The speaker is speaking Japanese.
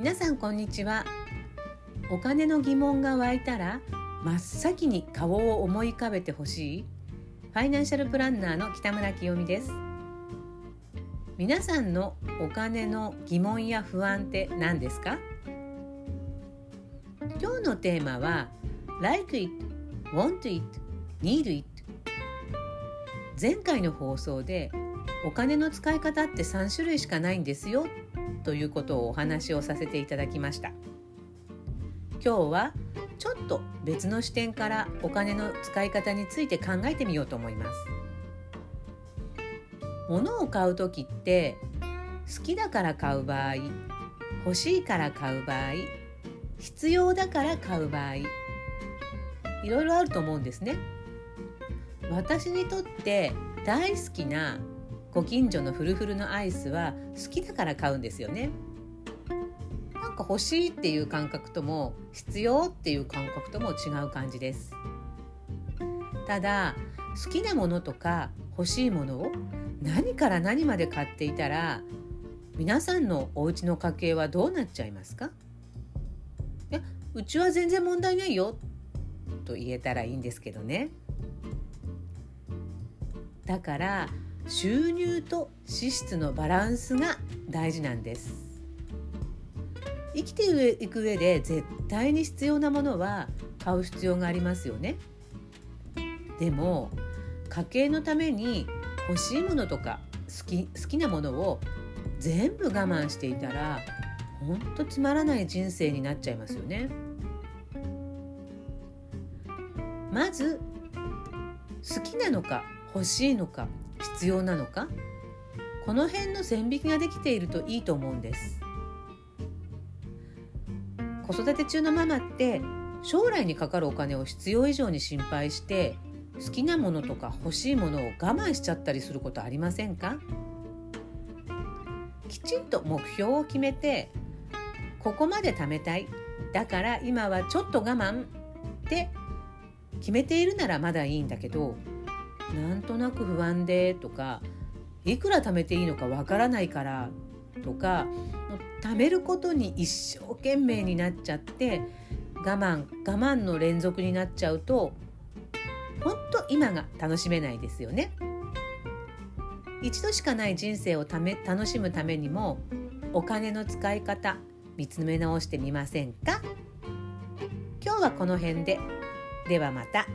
皆さんこんにちは。お金の疑問が湧いたら真っ先に顔を思い浮かべてほしい。ファイナンシャルプランナーの北村清美です。皆さんのお金の疑問や不安って何ですか？今日のテーマは Like it, want it, need it 前回の放送でお金の使い方って3種類しかないんですよということをお話をさせていただきました。今日はちょっと別の視点からお金の使い方について考えてみようと思います。物を買う時って好きだから買う場合欲しいから買う場合必要だから買う場合いろいろあると思うんですね。私にとって大好きなご近所のフルフルのアイスは好きだから買うんですよね。なんか欲しいっていう感覚とも必要っていう感覚とも違う感じです。ただ好きなものとか欲しいものを何から何まで買っていたら皆さんのお家の家計はどうなっちゃいますか？いやうちは全然問題ないよと言えたらいいんですけどね。だから収入と支出のバランスが大事なんです。生きていく上で絶対に必要なものは買う必要がありますよね。でも家計のために欲しいものとか好き好きなものを全部我慢していたらほんとつまらない人生になっちゃいますよね。まず好きなのか欲しいのか必要なのか？この辺の線引きができているといいと思うんです。子育て中のママって将来にかかるお金を必要以上に心配して好きなものとか欲しいものを我慢しちゃったりすることありませんか？きちんと目標を決めてここまで貯めたいだから今はちょっと我慢って決めているならまだいいんだけどなんとなく不安でとかいくら貯めていいのかわからないからとか貯めることに一生懸命になっちゃって我慢我慢の連続になっちゃうと本当今が楽しめないですよね。一度しかない人生をため楽しむためにもお金の使い方見つめ直してみませんか？今日はこの辺でではまた。